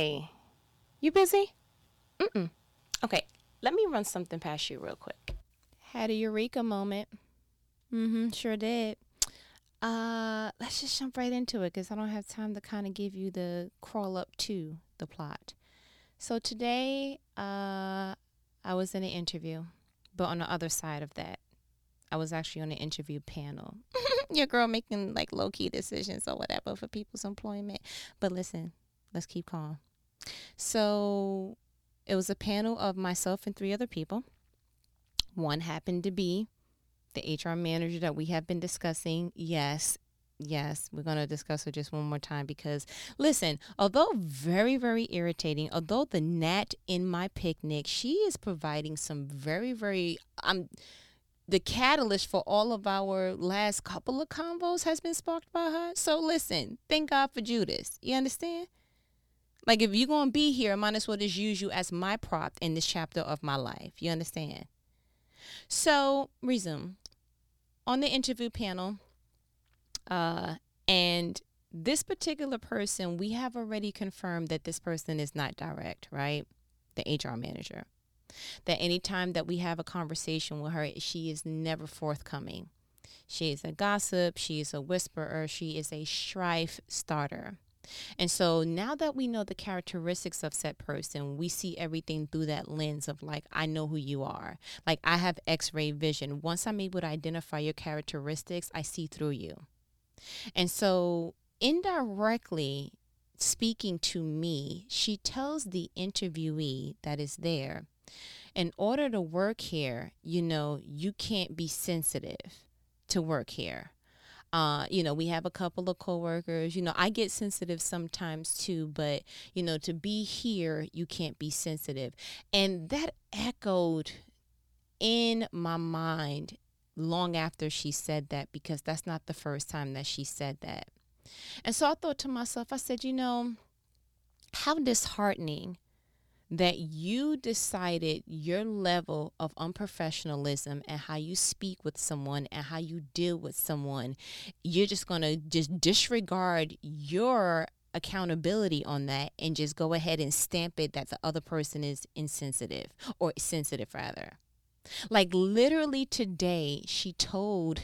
Hey, you busy? Mm-mm. Okay, let me run something past you real quick. Had a eureka moment. Mm-hmm, sure did. Uh, let's just jump right into it because I don't have time to kind of give you the crawl up to the plot. So today, uh, I was in an interview, but on the other side of that, I was actually on an interview panel. Your girl making like low key decisions or whatever for people's employment. But listen, let's keep calm. So it was a panel of myself and three other people. One happened to be the HR manager that we have been discussing. Yes, yes, we're going to discuss her just one more time because, listen, although very, very irritating, although the gnat in my picnic, she is providing some very, very, um, the catalyst for all of our last couple of convos has been sparked by her. So listen, thank God for Judas. You understand? Like if you're gonna be here, I might as well just use you as my prop in this chapter of my life. You understand? So resume on the interview panel, uh, and this particular person, we have already confirmed that this person is not direct, right? The HR manager. That anytime that we have a conversation with her, she is never forthcoming. She is a gossip, she is a whisperer, she is a strife starter. And so now that we know the characteristics of said person, we see everything through that lens of like, I know who you are. Like, I have x ray vision. Once I'm able to identify your characteristics, I see through you. And so, indirectly speaking to me, she tells the interviewee that is there, in order to work here, you know, you can't be sensitive to work here. Uh, you know, we have a couple of coworkers. You know, I get sensitive sometimes too, but you know, to be here, you can't be sensitive. And that echoed in my mind long after she said that because that's not the first time that she said that. And so I thought to myself, I said, you know, how disheartening that you decided your level of unprofessionalism and how you speak with someone and how you deal with someone, you're just going to just disregard your accountability on that and just go ahead and stamp it that the other person is insensitive or sensitive rather. Like literally today she told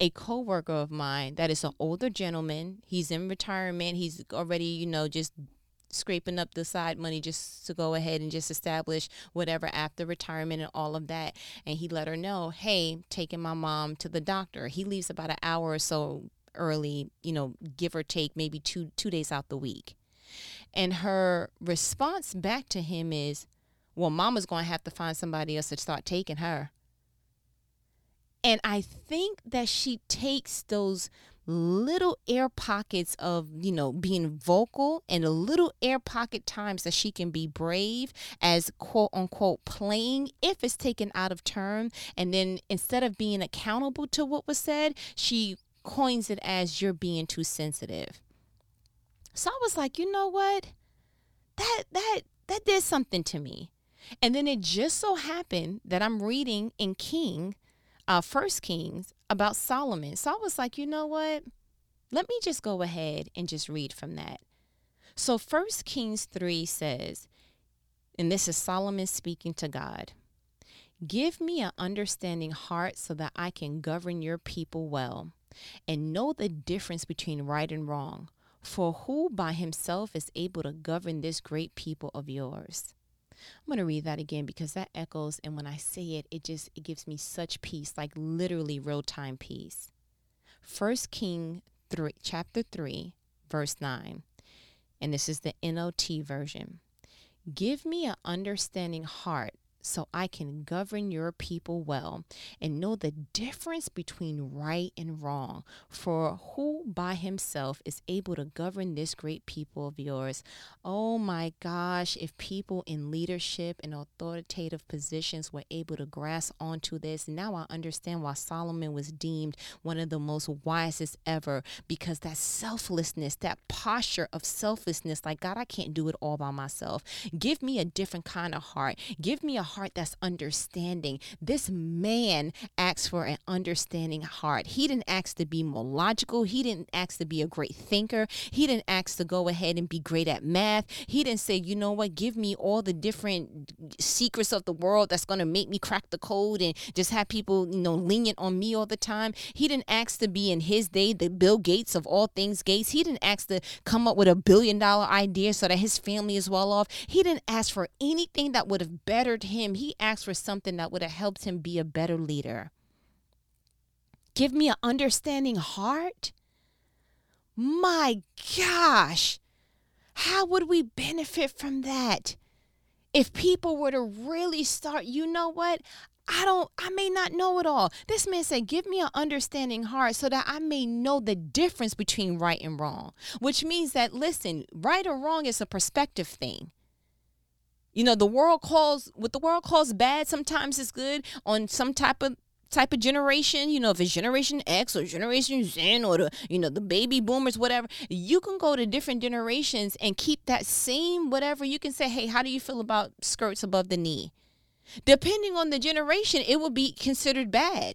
a coworker of mine that is an older gentleman. He's in retirement. He's already, you know, just scraping up the side money just to go ahead and just establish whatever after retirement and all of that. And he let her know, hey, taking my mom to the doctor. He leaves about an hour or so early, you know, give or take maybe two two days out the week. And her response back to him is, well, mama's going to have to find somebody else to start taking her. And I think that she takes those little air pockets of, you know, being vocal and a little air pocket times that she can be brave as quote unquote playing if it's taken out of turn. And then instead of being accountable to what was said, she coins it as you're being too sensitive. So I was like, you know what? That that that did something to me. And then it just so happened that I'm reading in King uh, First Kings about Solomon. So I was like, you know what? Let me just go ahead and just read from that. So First Kings 3 says, and this is Solomon speaking to God. Give me an understanding heart so that I can govern your people well and know the difference between right and wrong. For who by himself is able to govern this great people of yours? I'm going to read that again because that echoes and when I say it it just it gives me such peace like literally real-time peace. First King 3 chapter 3 verse 9. And this is the NLT version. Give me an understanding heart so I can govern your people well and know the difference between right and wrong. For who by himself is able to govern this great people of yours? Oh my gosh, if people in leadership and authoritative positions were able to grasp onto this, now I understand why Solomon was deemed one of the most wisest ever because that selflessness, that posture of selflessness, like God, I can't do it all by myself. Give me a different kind of heart. Give me a heart that's understanding. This man asked for an understanding heart. He didn't ask to be more logical. He didn't ask to be a great thinker. He didn't ask to go ahead and be great at math. He didn't say, you know what, give me all the different secrets of the world that's going to make me crack the code and just have people, you know, lenient on me all the time. He didn't ask to be in his day the Bill Gates of all things Gates. He didn't ask to come up with a billion dollar idea so that his family is well off. He didn't ask for anything that would have bettered him. He asked for something that would have helped him be a better leader. Give me an understanding heart. My gosh, how would we benefit from that? If people were to really start, you know what? I don't, I may not know it all. This man said, Give me an understanding heart so that I may know the difference between right and wrong, which means that, listen, right or wrong is a perspective thing. You know, the world calls what the world calls bad sometimes is good on some type of type of generation, you know, if it's generation X or generation Z or the, you know, the baby boomers, whatever, you can go to different generations and keep that same whatever. You can say, hey, how do you feel about skirts above the knee? Depending on the generation, it will be considered bad.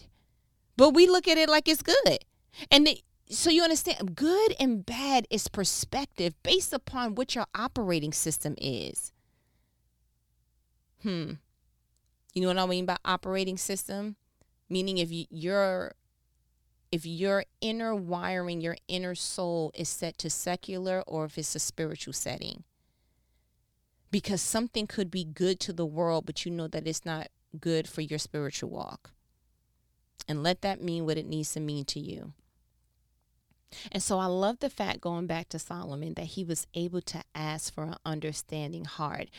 But we look at it like it's good. And the, so you understand, good and bad is perspective based upon what your operating system is. Hmm. You know what I mean by operating system? Meaning if you, your if your inner wiring, your inner soul is set to secular or if it's a spiritual setting because something could be good to the world, but you know that it's not good for your spiritual walk. And let that mean what it needs to mean to you. And so I love the fact, going back to Solomon, that he was able to ask for an understanding heart.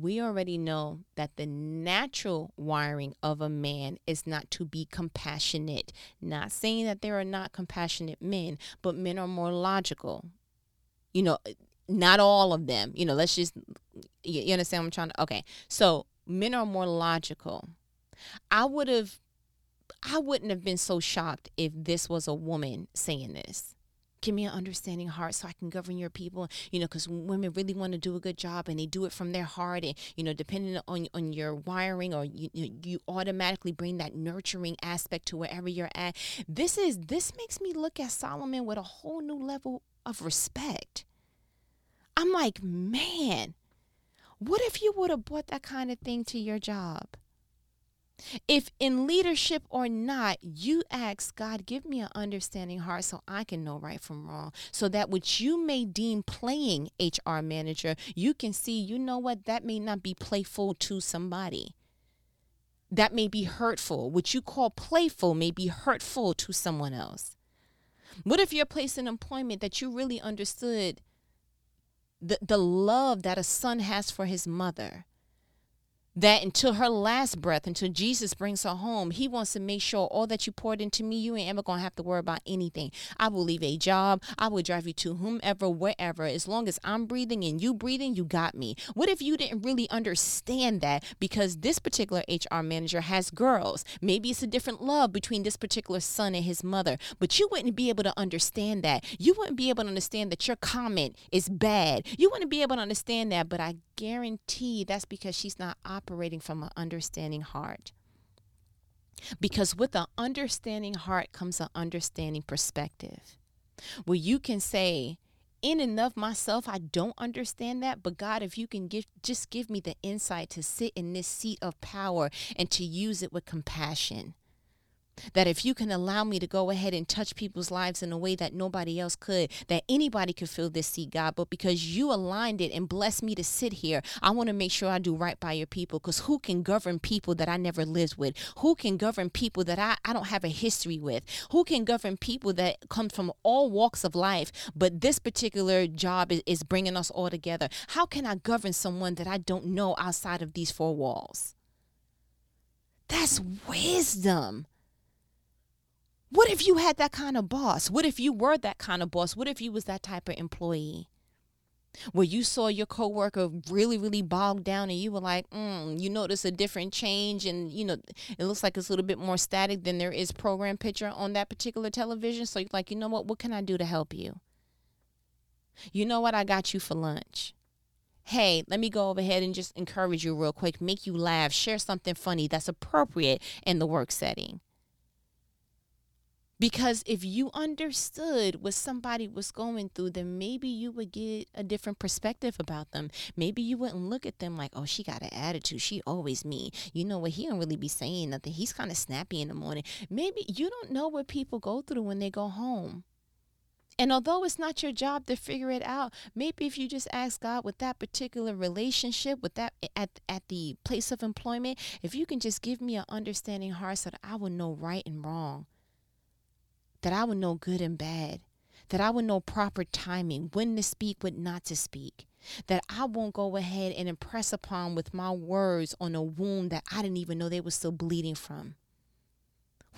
We already know that the natural wiring of a man is not to be compassionate. Not saying that there are not compassionate men, but men are more logical. You know, not all of them. You know, let's just you, understand what I'm trying to okay. So men are more logical. I would have I wouldn't have been so shocked if this was a woman saying this. Give me an understanding heart so I can govern your people, you know, because women really want to do a good job and they do it from their heart. And, you know, depending on, on your wiring or you, you automatically bring that nurturing aspect to wherever you're at. This is, this makes me look at Solomon with a whole new level of respect. I'm like, man, what if you would have brought that kind of thing to your job? If in leadership or not, you ask God, give me an understanding heart so I can know right from wrong. So that what you may deem playing HR manager, you can see, you know what, that may not be playful to somebody. That may be hurtful. What you call playful may be hurtful to someone else. What if you're placed in employment that you really understood the, the love that a son has for his mother that until her last breath, until Jesus brings her home, he wants to make sure all that you poured into me, you ain't ever gonna have to worry about anything. I will leave a job. I will drive you to whomever, wherever. As long as I'm breathing and you breathing, you got me. What if you didn't really understand that because this particular HR manager has girls? Maybe it's a different love between this particular son and his mother, but you wouldn't be able to understand that. You wouldn't be able to understand that your comment is bad. You wouldn't be able to understand that, but I guarantee that's because she's not operating from an understanding heart. Because with an understanding heart comes an understanding perspective. Where you can say, in and of myself, I don't understand that. But God, if you can give just give me the insight to sit in this seat of power and to use it with compassion that if you can allow me to go ahead and touch people's lives in a way that nobody else could, that anybody could feel this seat, God, but because you aligned it and blessed me to sit here, I want to make sure I do right by your people because who can govern people that I never lived with? Who can govern people that I, I don't have a history with? Who can govern people that come from all walks of life, but this particular job is, is bringing us all together? How can I govern someone that I don't know outside of these four walls? That's wisdom. What if you had that kind of boss? What if you were that kind of boss? What if you was that type of employee? Where you saw your coworker really, really bogged down and you were like, mm, you notice a different change and you know, it looks like it's a little bit more static than there is program picture on that particular television. So you're like, you know what, what can I do to help you? You know what, I got you for lunch. hey, let me go over ahead and just encourage you real quick, make you laugh, share something funny that's appropriate in the work setting. Because if you understood what somebody was going through, then maybe you would get a different perspective about them. Maybe you wouldn't look at them like, oh, she got an attitude. She always me. You know what? He don't really be saying nothing. He's kind of snappy in the morning. Maybe you don't know what people go through when they go home. And although it's not your job to figure it out, maybe if you just ask God with that particular relationship, with that eh, at at the place of employment, if you can just give me an understanding heart so that I will know right and wrong that I would know good and bad, that I would know proper timing, when to speak, when not to speak, that I won't go ahead and impress upon with my words on a wound that I didn't even know they were still bleeding from.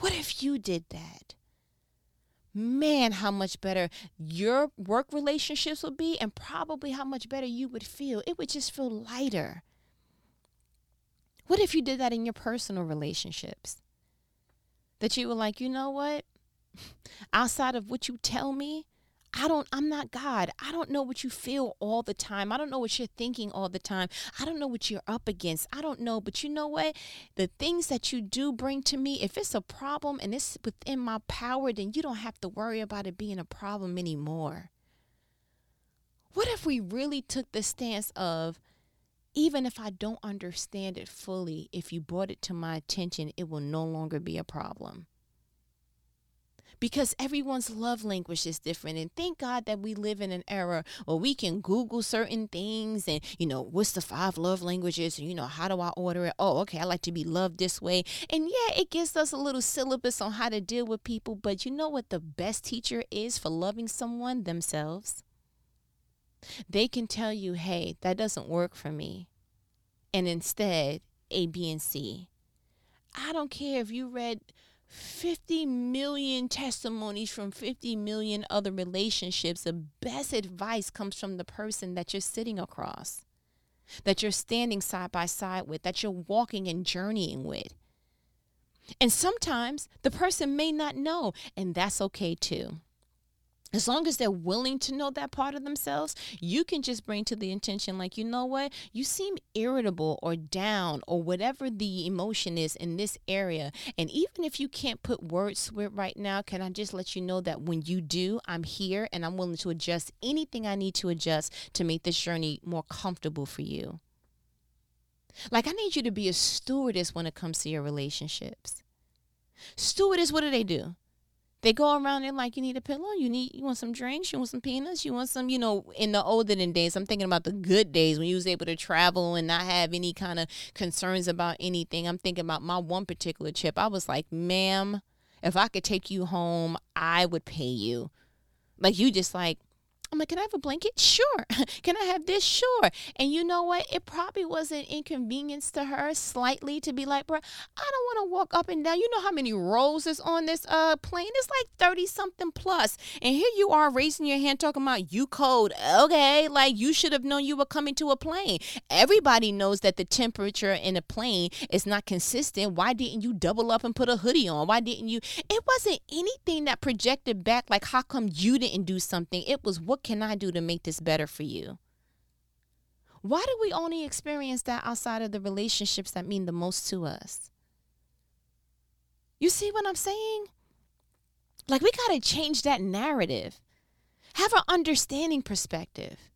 What if you did that? Man, how much better your work relationships would be, and probably how much better you would feel. It would just feel lighter. What if you did that in your personal relationships? That you were like, you know what? Outside of what you tell me I don't, I'm not God. I don't know what you feel all the time. I don't know what you're thinking all the time. I don't know what you're up against. I don't know. But you know what? The things that you do bring to me, if it's a problem and it's within my power, then you don't have to worry about it being a problem anymore. What if we really took the stance of, even if I don't understand it fully, if you brought it to my attention, it will no longer be a problem? Because everyone's love language is different. And thank God that we live in an era where we can Google certain things and, you know, what's the five love languages? And, you know, how do I order it? Oh, okay, I like to be loved this way. And yeah, it gives us a little syllabus on how to deal with people. But you know what the best teacher is for loving someone? Themselves. They can tell you, hey, that doesn't work for me. And instead, A, B, and C. I don't care if you read 50 million testimonies from 50 million other relationships. The best advice comes from the person that you're sitting across, that you're standing side by side with, that you're walking and journeying with. And sometimes the person may not know, and that's okay too as long as they're willing to know that part of themselves, you can just bring to the intention, like, you know what, you seem irritable or down or whatever the emotion is in this area. And even if you can't put words to it right now, can I just let you know that when you do, I'm here and I'm willing to adjust anything I need to adjust to make this journey more comfortable for you. Like, I need you to be a stewardess when it comes to your relationships. Stewardess, what do they do? They go around and like, you need a pillow, you need, you want some drinks, you want some peanuts, you want some, you know, in the olden days. I'm thinking about the good days when you was able to travel and not have any kind of concerns about anything. I'm thinking about my one particular trip. I was like, ma'am, if I could take you home, I would pay you. Like you just like, I'm like, can I have a blanket? Sure. can I have this? Sure. And you know what? It probably was an inconvenience to her slightly to be like, bro, I don't want to walk up and down. You know how many rows is on this uh plane? It's like 30 something plus. And here you are raising your hand talking about you code. Okay, like you should have known you were coming to a plane. Everybody knows that the temperature in a plane is not consistent. Why didn't you double up and put a hoodie on? Why didn't you? It wasn't anything that projected back like how come you didn't do something? It was what can I do to make this better for you? Why do we only experience that outside of the relationships that mean the most to us? You see what I'm saying? Like, we got to change that narrative. Have an understanding perspective.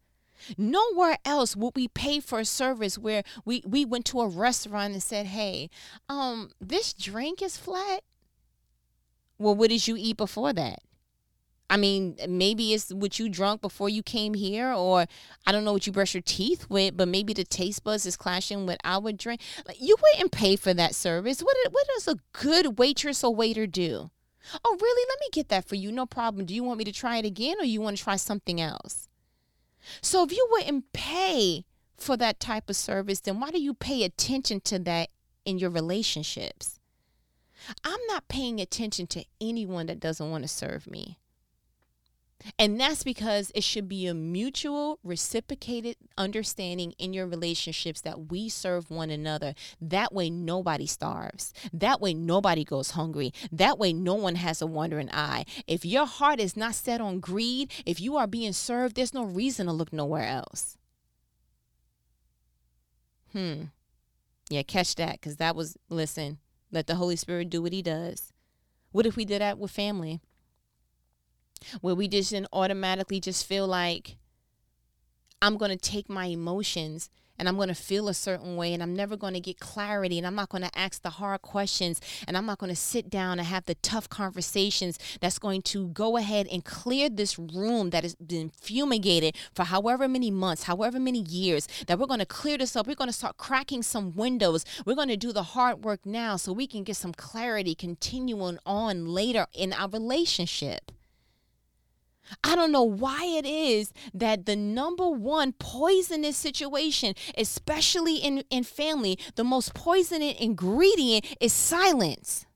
Nowhere else would we pay for a service where we, we went to a restaurant and said, hey, um, this drink is flat. Well, what did you eat before that? I mean, maybe it's what you drunk before you came here, or I don't know what you brush your teeth with, but maybe the taste buds is clashing with our drink. Like, you wouldn't pay for that service. What, what does a good waitress or waiter do? Oh, really? Let me get that for you. No problem. Do you want me to try it again, or you want to try something else? So if you wouldn't pay for that type of service, then why do you pay attention to that in your relationships? I'm not paying attention to anyone that doesn't want to serve me. And that's because it should be a mutual, reciprocated understanding in your relationships that we serve one another. That way, nobody starves. That way, nobody goes hungry. That way, no one has a wandering eye. If your heart is not set on greed, if you are being served, there's no reason to look nowhere else. Hmm. Yeah, catch that because that was, listen, let the Holy Spirit do what he does. What if we did that with family? Where we just didn't automatically just feel like I'm going to take my emotions and I'm going to feel a certain way and I'm never going to get clarity and I'm not going to ask the hard questions and I'm not going to sit down and have the tough conversations that's going to go ahead and clear this room that has been fumigated for however many months, however many years, that we're going to clear this up. We're going to start cracking some windows. We're going to do the hard work now so we can get some clarity continuing on later in our relationship. I don't know why it is that the number one poisonous situation, especially in, in family, the most poisonous ingredient is silence.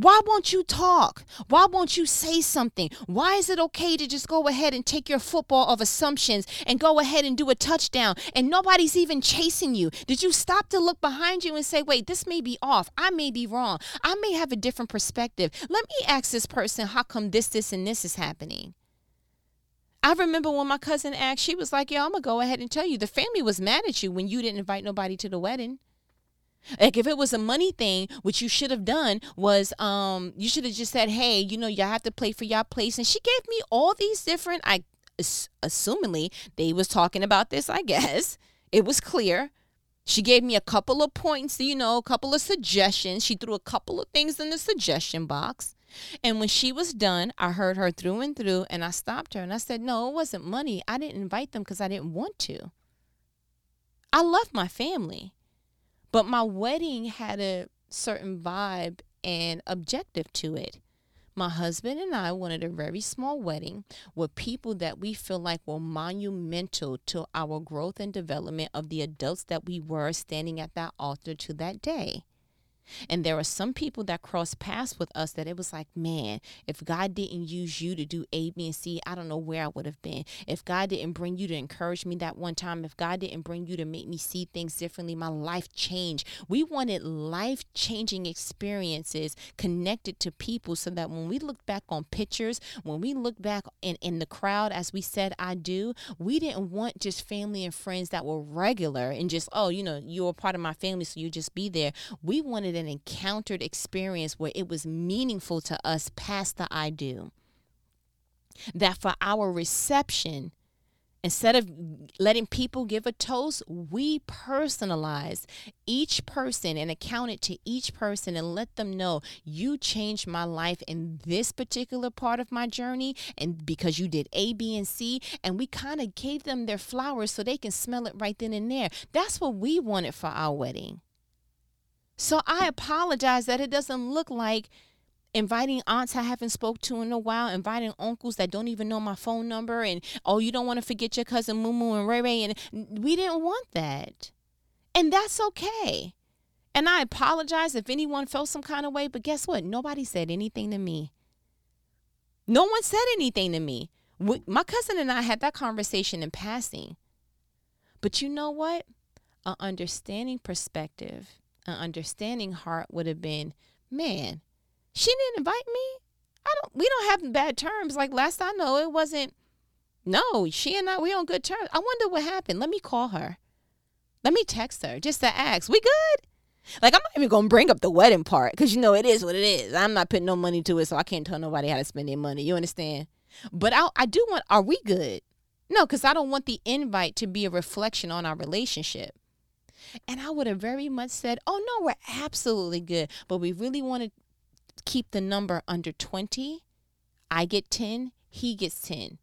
Why won't you talk? Why won't you say something? Why is it okay to just go ahead and take your football of assumptions and go ahead and do a touchdown and nobody's even chasing you? Did you stop to look behind you and say, wait, this may be off. I may be wrong. I may have a different perspective. Let me ask this person, how come this, this, and this is happening? I remember when my cousin asked, she was like, Yo, I'm going to go ahead and tell you the family was mad at you when you didn't invite nobody to the wedding. Like if it was a money thing, what you should have done was um you should have just said, "Hey, you know, y'all have to play for y'all place." And she gave me all these different I assumingly they was talking about this, I guess. It was clear. She gave me a couple of points, you know, a couple of suggestions. She threw a couple of things in the suggestion box. And when she was done, I heard her through and through, and I stopped her and I said, No, it wasn't money. I didn't invite them because I didn't want to. I love my family. But my wedding had a certain vibe and objective to it. My husband and I wanted a very small wedding with people that we feel like were monumental to our growth and development of the adults that we were standing at that altar to that day. And there are some people that cross paths with us that it was like, man, if God didn't use you to do A, B, and C, I don't know where I would have been. If God didn't bring you to encourage me that one time, if God didn't bring you to make me see things differently, my life changed. We wanted life changing experiences connected to people so that when we look back on pictures, when we look back in, in the crowd, as we said, I do, we didn't want just family and friends that were regular and just, oh, you know, you're part of my family, so you just be there. We wanted an encountered experience where it was meaningful to us past the I do. That for our reception, instead of letting people give a toast, we personalize each person and account it to each person and let them know you changed my life in this particular part of my journey and because you did A, B, and C. And we kind of gave them their flowers so they can smell it right then and there. That's what we wanted for our wedding. So I apologize that it doesn't look like inviting aunts I haven't spoke to in a while, inviting uncles that don't even know my phone number, and oh, you don't want to forget your cousin Mumu and Ray Ray, and we didn't want that, and that's okay. And I apologize if anyone felt some kind of way, but guess what? Nobody said anything to me. No one said anything to me. My cousin and I had that conversation in passing. But you know what? An understanding perspective an understanding heart would have been, man, she didn't invite me. I don't. We don't have bad terms. Like last I know, it wasn't. No, she and I we on good terms. I wonder what happened. Let me call her. Let me text her just to ask. We good? Like I'm not even gonna bring up the wedding part because you know it is what it is. I'm not putting no money to it, so I can't tell nobody how to spend their money. You understand? But I I do want. Are we good? No, because I don't want the invite to be a reflection on our relationship. And I would have very much said, oh, no, we're absolutely good. But we really want to keep the number under 20. I get 10, he gets 10.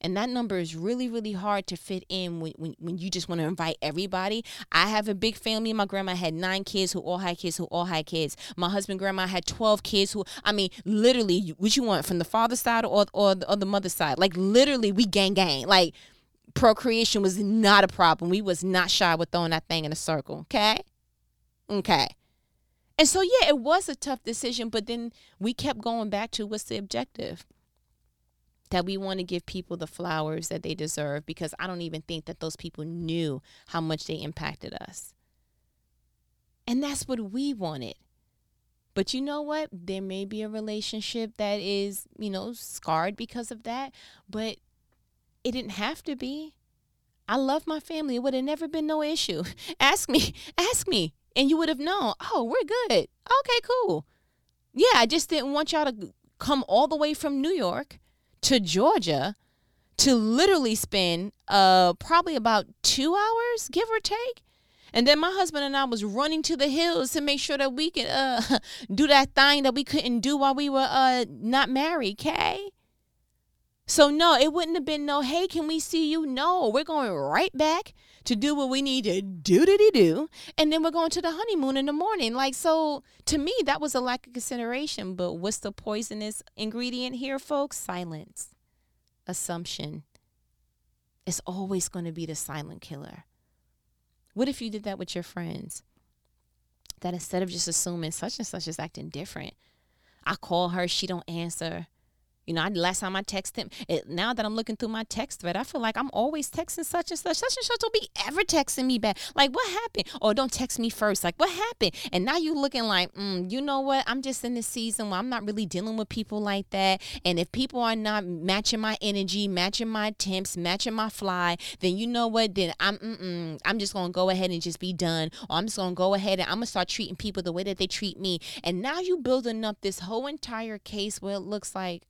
And that number is really, really hard to fit in when, when, when you just want to invite everybody. I have a big family. My grandma had nine kids who all had kids who all had kids. My husband, grandma had 12 kids who, I mean, literally, what you want from the father side or, or, or the mother side? Like, literally, we gang gang. Like, procreation was not a problem. We was not shy with throwing that thing in a circle. Okay. Okay. And so yeah, it was a tough decision, but then we kept going back to what's the objective? That we want to give people the flowers that they deserve because I don't even think that those people knew how much they impacted us. And that's what we wanted. But you know what? There may be a relationship that is, you know, scarred because of that, but it didn't have to be. I love my family. It would have never been no issue. Ask me, ask me, and you would have known. Oh, we're good. Okay, cool. Yeah, I just didn't want y'all to come all the way from New York to Georgia to literally spend uh probably about two hours, give or take. And then my husband and I was running to the hills to make sure that we could uh do that thing that we couldn't do while we were uh not married, okay? So no, it wouldn't have been no, hey, can we see you? No, we're going right back to do what we need to do do, do. and then we're going to the honeymoon in the morning. Like so, to me, that was a lack of consideration. But what's the poisonous ingredient here, folks? Silence, assumption. It's always going to be the silent killer. What if you did that with your friends? That instead of just assuming such and such is acting different, I call her, she don't answer. You know, I, last time I texted him, it, now that I'm looking through my text thread, I feel like I'm always texting such and such. Such and such don't be ever texting me back. Like, what happened? Or don't text me first. Like, what happened? And now you looking like, mm, you know what? I'm just in this season where I'm not really dealing with people like that. And if people are not matching my energy, matching my attempts, matching my fly, then you know what? Then I'm, mm-mm, I'm just gonna go ahead and just be done. Or I'm just gonna go ahead and I'm gonna start treating people the way that they treat me. And now you building up this whole entire case where it looks like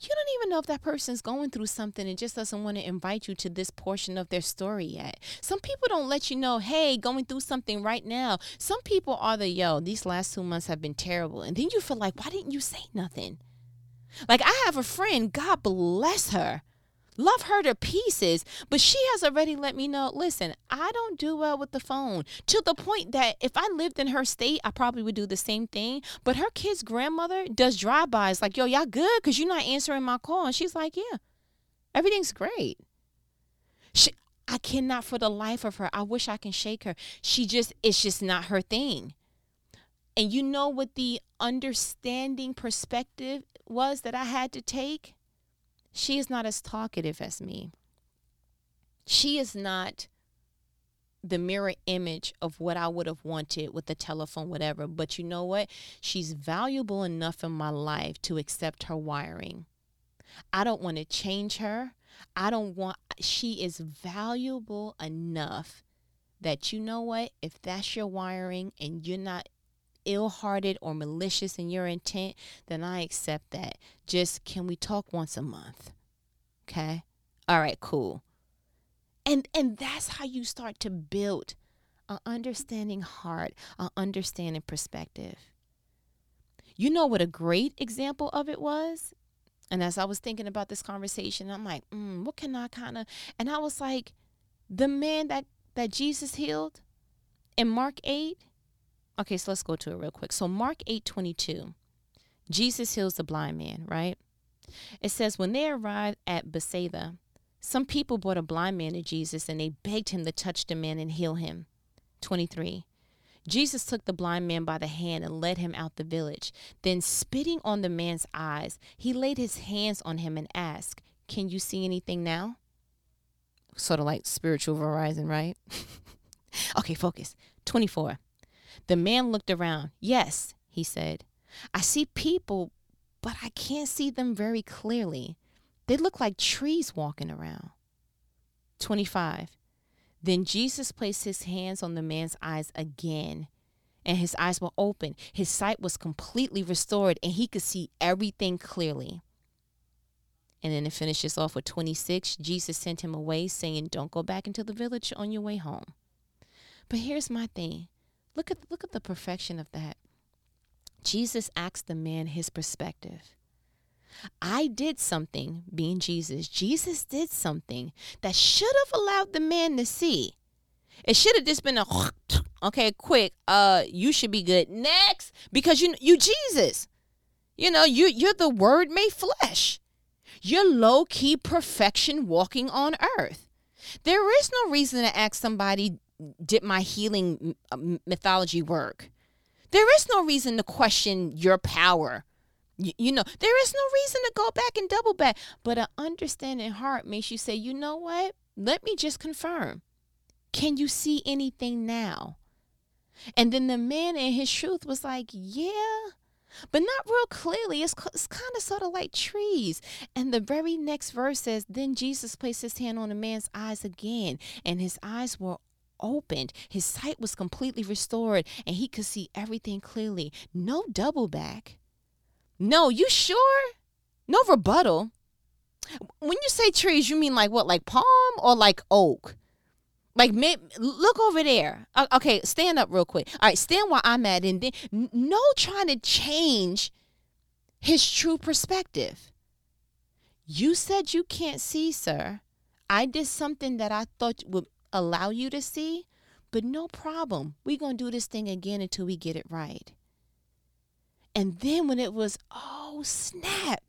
you don't even know if that person's going through something and just doesn't want to invite you to this portion of their story yet. Some people don't let you know, hey, going through something right now. Some people are the, yo, these last two months have been terrible. And then you feel like, why didn't you say nothing? Like, I have a friend, God bless her love her to pieces, but she has already let me know listen, I don't do well with the phone to the point that if I lived in her state, I probably would do the same thing. But her kid's grandmother does drive-bys like, yo, y'all good? Because you're not answering my call. And she's like, yeah, everything's great. She, I cannot for the life of her. I wish I can shake her. She just, it's just not her thing. And you know what the understanding perspective was that I had to take? She is not as talkative as me. She is not the mirror image of what I would have wanted with the telephone, whatever. But you know what? She's valuable enough in my life to accept her wiring. I don't want to change her. I don't want, she is valuable enough that you know what? If that's your wiring and you're not ill hearted or malicious in your intent, then I accept that. Just can we talk once a month? Okay. All right, cool. And and that's how you start to build an understanding heart, an understanding perspective. You know what a great example of it was? And as I was thinking about this conversation, I'm like, mm, what can I kind of? And I was like, the man that that Jesus healed in Mark 8, Okay, so let's go to it real quick. So Mark 8 22, Jesus heals the blind man, right? It says, when they arrived at Bethsaida, some people brought a blind man to Jesus and they begged him to touch the man and heal him. 23. Jesus took the blind man by the hand and led him out the village. Then, spitting on the man's eyes, he laid his hands on him and asked, Can you see anything now? Sort of like spiritual Verizon, right? okay, focus. 24. The man looked around. Yes, he said. I see people, but I can't see them very clearly. They look like trees walking around. 25. Then Jesus placed his hands on the man's eyes again, and his eyes were open. His sight was completely restored, and he could see everything clearly. And then it finishes off with 26. Jesus sent him away, saying, Don't go back into the village on your way home. But here's my thing Look at look at the perfection of that. Jesus asked the man his perspective. I did something, being Jesus. Jesus did something that should have allowed the man to see. It should have just been a okay, quick. Uh, you should be good next because you you Jesus. You know you you're the Word made flesh. You're low key perfection walking on earth. There is no reason to ask somebody did my healing uh, mythology work? There is no reason to question your power. You, you, know, there is no reason to go back and double back. But an understanding heart makes you say, you know what? Let me just confirm. Can you see anything now? And then the man in his truth was like, yeah, but not real clearly. It's, it's kind of sort of like trees. And the very next verse says, Then Jesus placed his hand on the man's eyes again, and his eyes were opened. His sight was completely restored, and he could see everything clearly. No double back. No, you sure? No rebuttal. When you say trees, you mean like what, like palm or like oak? Like, look over there. Uh, okay, stand up real quick. All right, stand where I'm at, and then no trying to change his true perspective. You said you can't see, sir. I did something that I thought would allow you to see, but no problem. We're going to do this thing again until we get it right. And then when it was, oh, snap,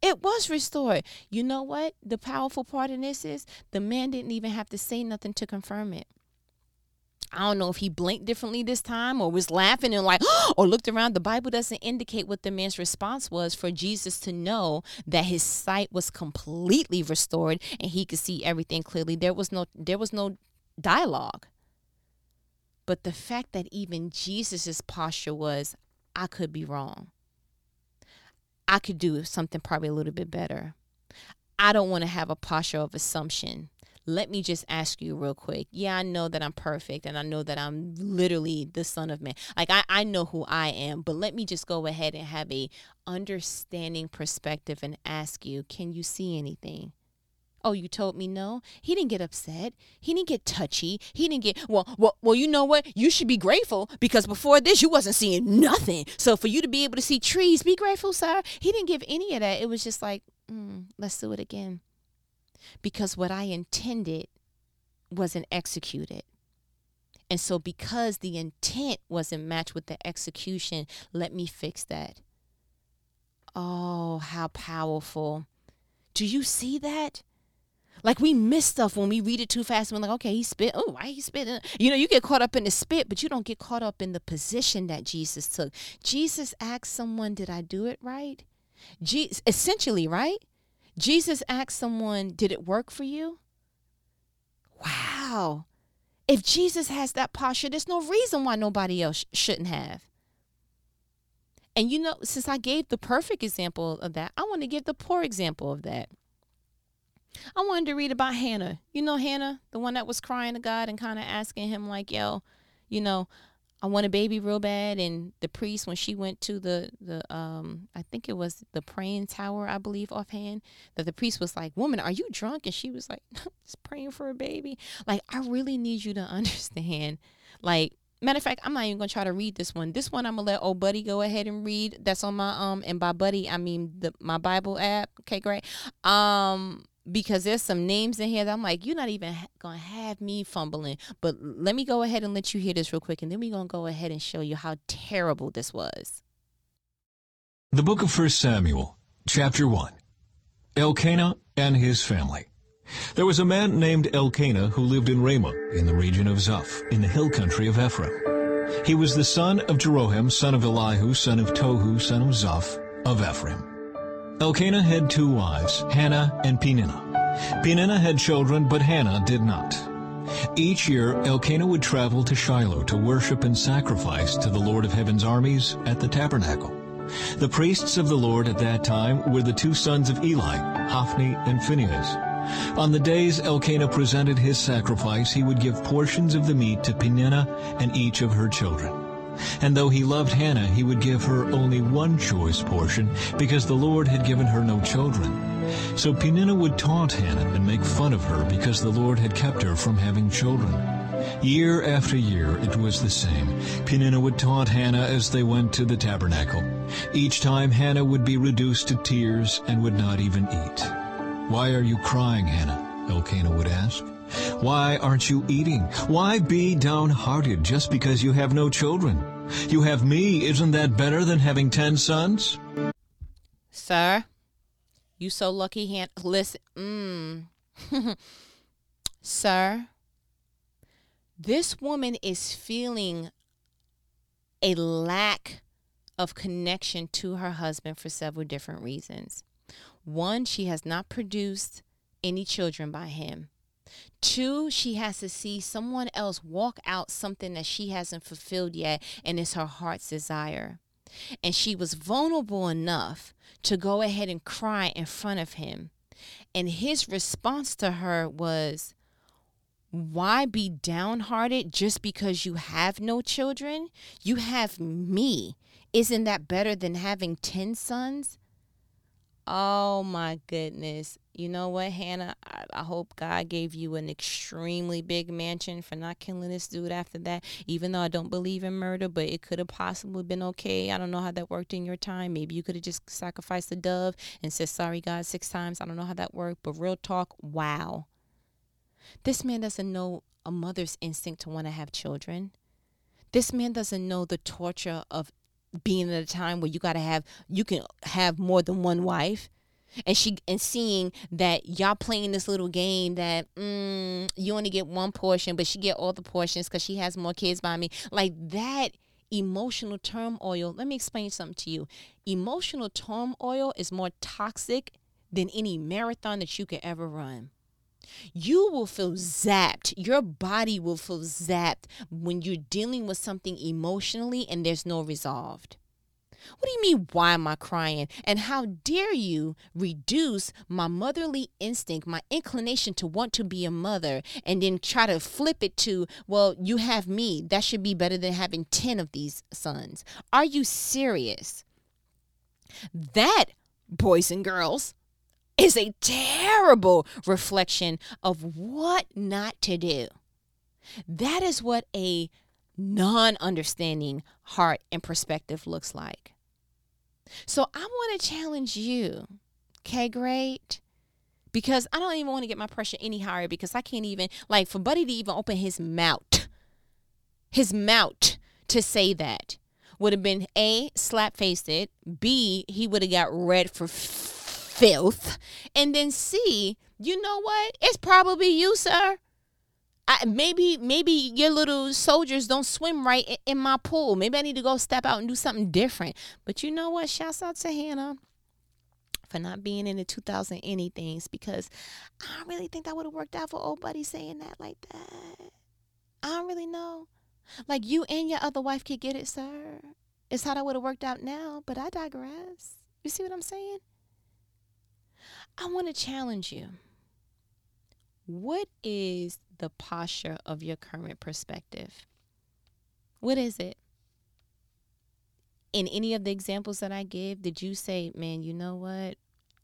it was restored. You know what? The powerful part in this is the man didn't even have to say nothing to confirm it. I don't know if he blinked differently this time or was laughing and like, or looked around. The Bible doesn't indicate what the man's response was for Jesus to know that his sight was completely restored and he could see everything clearly. There was no there was no dialogue. But the fact that even Jesus's posture was, I could be wrong. I could do something probably a little bit better. I don't want to have a posture of assumption. Let me just ask you real quick. Yeah, I know that I'm perfect and I know that I'm literally the son of man. Like I, I know who I am, but let me just go ahead and have a understanding perspective and ask you, can you see anything? Oh, you told me no? He didn't get upset. He didn't get touchy. He didn't get well, well, well, you know what? You should be grateful because before this you wasn't seeing nothing. So for you to be able to see trees, be grateful, sir. He didn't give any of that. It was just like, mm, let's do it again. Because what I intended wasn't executed. And so because the intent wasn't matched with the execution, let me fix that. Oh, how powerful. Do you see that? Like we miss stuff when we read it too fast. We're like, okay, he spit. Oh, why he spit? You know, you get caught up in the spit, but you don't get caught up in the position that Jesus took. Jesus asked someone, "Did I do it right?" Je- essentially, right? Jesus asked someone, "Did it work for you?" Wow. If Jesus has that posture, there's no reason why nobody else shouldn't have. And you know, since I gave the perfect example of that, I want to give the poor example of that. I wanted to read about Hannah. You know Hannah, the one that was crying to God and kind of asking him like, "Yo, you know, I want a baby real bad." And the priest, when she went to the the um, I think it was the praying tower, I believe offhand, that the priest was like, "Woman, are you drunk?" And she was like, I'm "Just praying for a baby." Like, I really need you to understand, like. Matter of fact, I'm not even gonna try to read this one. This one I'm gonna let old buddy go ahead and read. That's on my um and by buddy I mean the my Bible app. Okay, great. Um because there's some names in here that I'm like, you're not even gonna have me fumbling. But let me go ahead and let you hear this real quick, and then we're gonna go ahead and show you how terrible this was. The book of First Samuel, chapter one. Elkanah and his family. There was a man named Elkanah who lived in Ramah, in the region of Zuph, in the hill country of Ephraim. He was the son of Jeroham, son of Elihu, son of Tohu, son of Zuph, of Ephraim. Elkanah had two wives, Hannah and Peninnah. Peninnah had children, but Hannah did not. Each year, Elkanah would travel to Shiloh to worship and sacrifice to the Lord of Heaven's armies at the tabernacle. The priests of the Lord at that time were the two sons of Eli, Hophni and Phinehas. On the days Elkanah presented his sacrifice, he would give portions of the meat to Peninnah and each of her children. And though he loved Hannah, he would give her only one choice portion because the Lord had given her no children. So Peninnah would taunt Hannah and make fun of her because the Lord had kept her from having children. Year after year it was the same. Peninnah would taunt Hannah as they went to the tabernacle. Each time Hannah would be reduced to tears and would not even eat. Why are you crying, Hannah? Elkanah would ask. Why aren't you eating? Why be downhearted just because you have no children? You have me. Isn't that better than having ten sons? Sir, you so lucky. Hand- Listen, mm. Sir, this woman is feeling a lack of connection to her husband for several different reasons. One, she has not produced any children by him. Two, she has to see someone else walk out something that she hasn't fulfilled yet, and it's her heart's desire. And she was vulnerable enough to go ahead and cry in front of him. And his response to her was, Why be downhearted just because you have no children? You have me. Isn't that better than having 10 sons? Oh my goodness. You know what, Hannah? I, I, hope God gave you an extremely big mansion for not killing this dude after that. Even though I don't believe in murder, but it could have possibly been okay. I don't know how that worked in your time. Maybe you could have just sacrificed the dove and said, Sorry, God, six times. I don't know how that worked. But real talk, wow. This man doesn't know a mother's instinct to want to have children. This man doesn't know the torture of being at a time where you got to have you can have more than one wife. And she and seeing that y'all playing this little game that mm, you only get one portion but she get all the portions because she has more kids by me. Like that emotional turmoil let me explain something to you. Emotional turmoil is more toxic than any marathon that you could ever run you will feel zapped. Your body will feel zapped when you're dealing with something emotionally and there's no resolved. What do you mean, why am I crying? And how dare you reduce my motherly instinct, my inclination to want to be a mother, and then try to flip it to, well, you have me. That should be better than having 10 of these sons. Are you serious? That, boys and girls, is a terrible reflection of what not to do. That is what a non understanding heart and perspective looks like. So I want to challenge you, okay, great? Because I don't even want to get my pressure any higher because I can't even, like, for Buddy to even open his mouth, his mouth to say that would have been A, slap faced it, B, he would have got red for filth. And then C, you know what? It's probably you, sir. I, maybe maybe your little soldiers don't swim right in, in my pool. Maybe I need to go step out and do something different. But you know what? Shouts out to Hannah for not being in the 2000 anythings because I don't really think that would have worked out for old buddy saying that like that. I don't really know. Like you and your other wife could get it, sir. It's how that would have worked out now, but I digress. You see what I'm saying? I want to challenge you. What is the posture of your current perspective? What is it? In any of the examples that I give, did you say, man, you know what?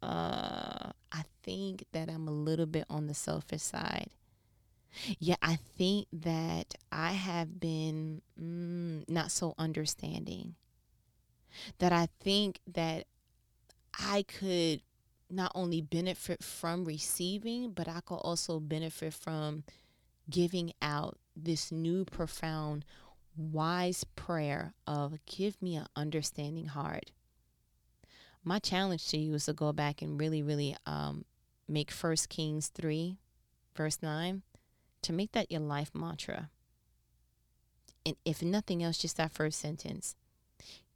Uh, I think that I'm a little bit on the selfish side. Yeah, I think that I have been mm, not so understanding. That I think that I could not only benefit from receiving, but I could also benefit from giving out this new profound wise prayer of give me an understanding heart. My challenge to you is to go back and really, really um, make First Kings 3, verse 9, to make that your life mantra. And if nothing else, just that first sentence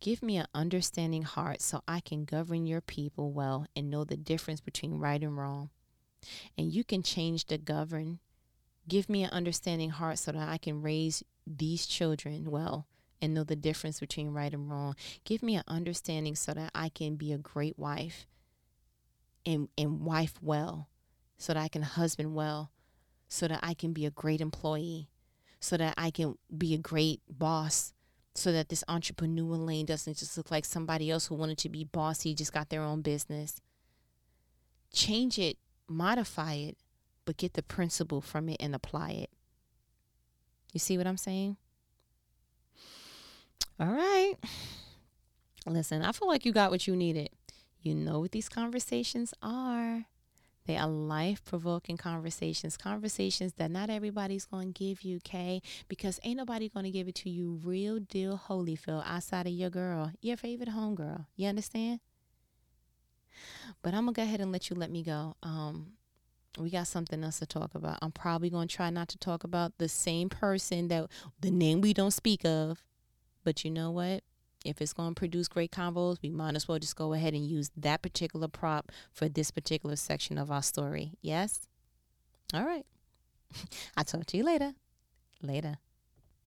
Give me an understanding heart so I can govern your people well and know the difference between right and wrong. And you can change the govern. Give me an understanding heart so that I can raise these children well and know the difference between right and wrong. Give me an understanding so that I can be a great wife and, and wife well, so that I can husband well, so that I can be a great employee, so that I can be a great boss, so that this entrepreneur lane doesn't just look like somebody else who wanted to be bossy, just got their own business. Change it, modify it, but get the principle from it and apply it. You see what I'm saying? All right. Listen, I feel like you got what you needed. You know what these conversations are. They are life provoking conversations, conversations that not everybody's going to give you, okay? Because ain't nobody going to give it to you real deal holy Holyfield outside of your girl, your favorite homegirl. You understand? But I'm going to go ahead and let you let me go. Um, we got something else to talk about. I'm probably going to try not to talk about the same person that the name we don't speak of. But you know what? If it's going to produce great convos, we might as well just go ahead and use that particular prop for this particular section of our story. Yes? All right. I'll talk to you later. Later.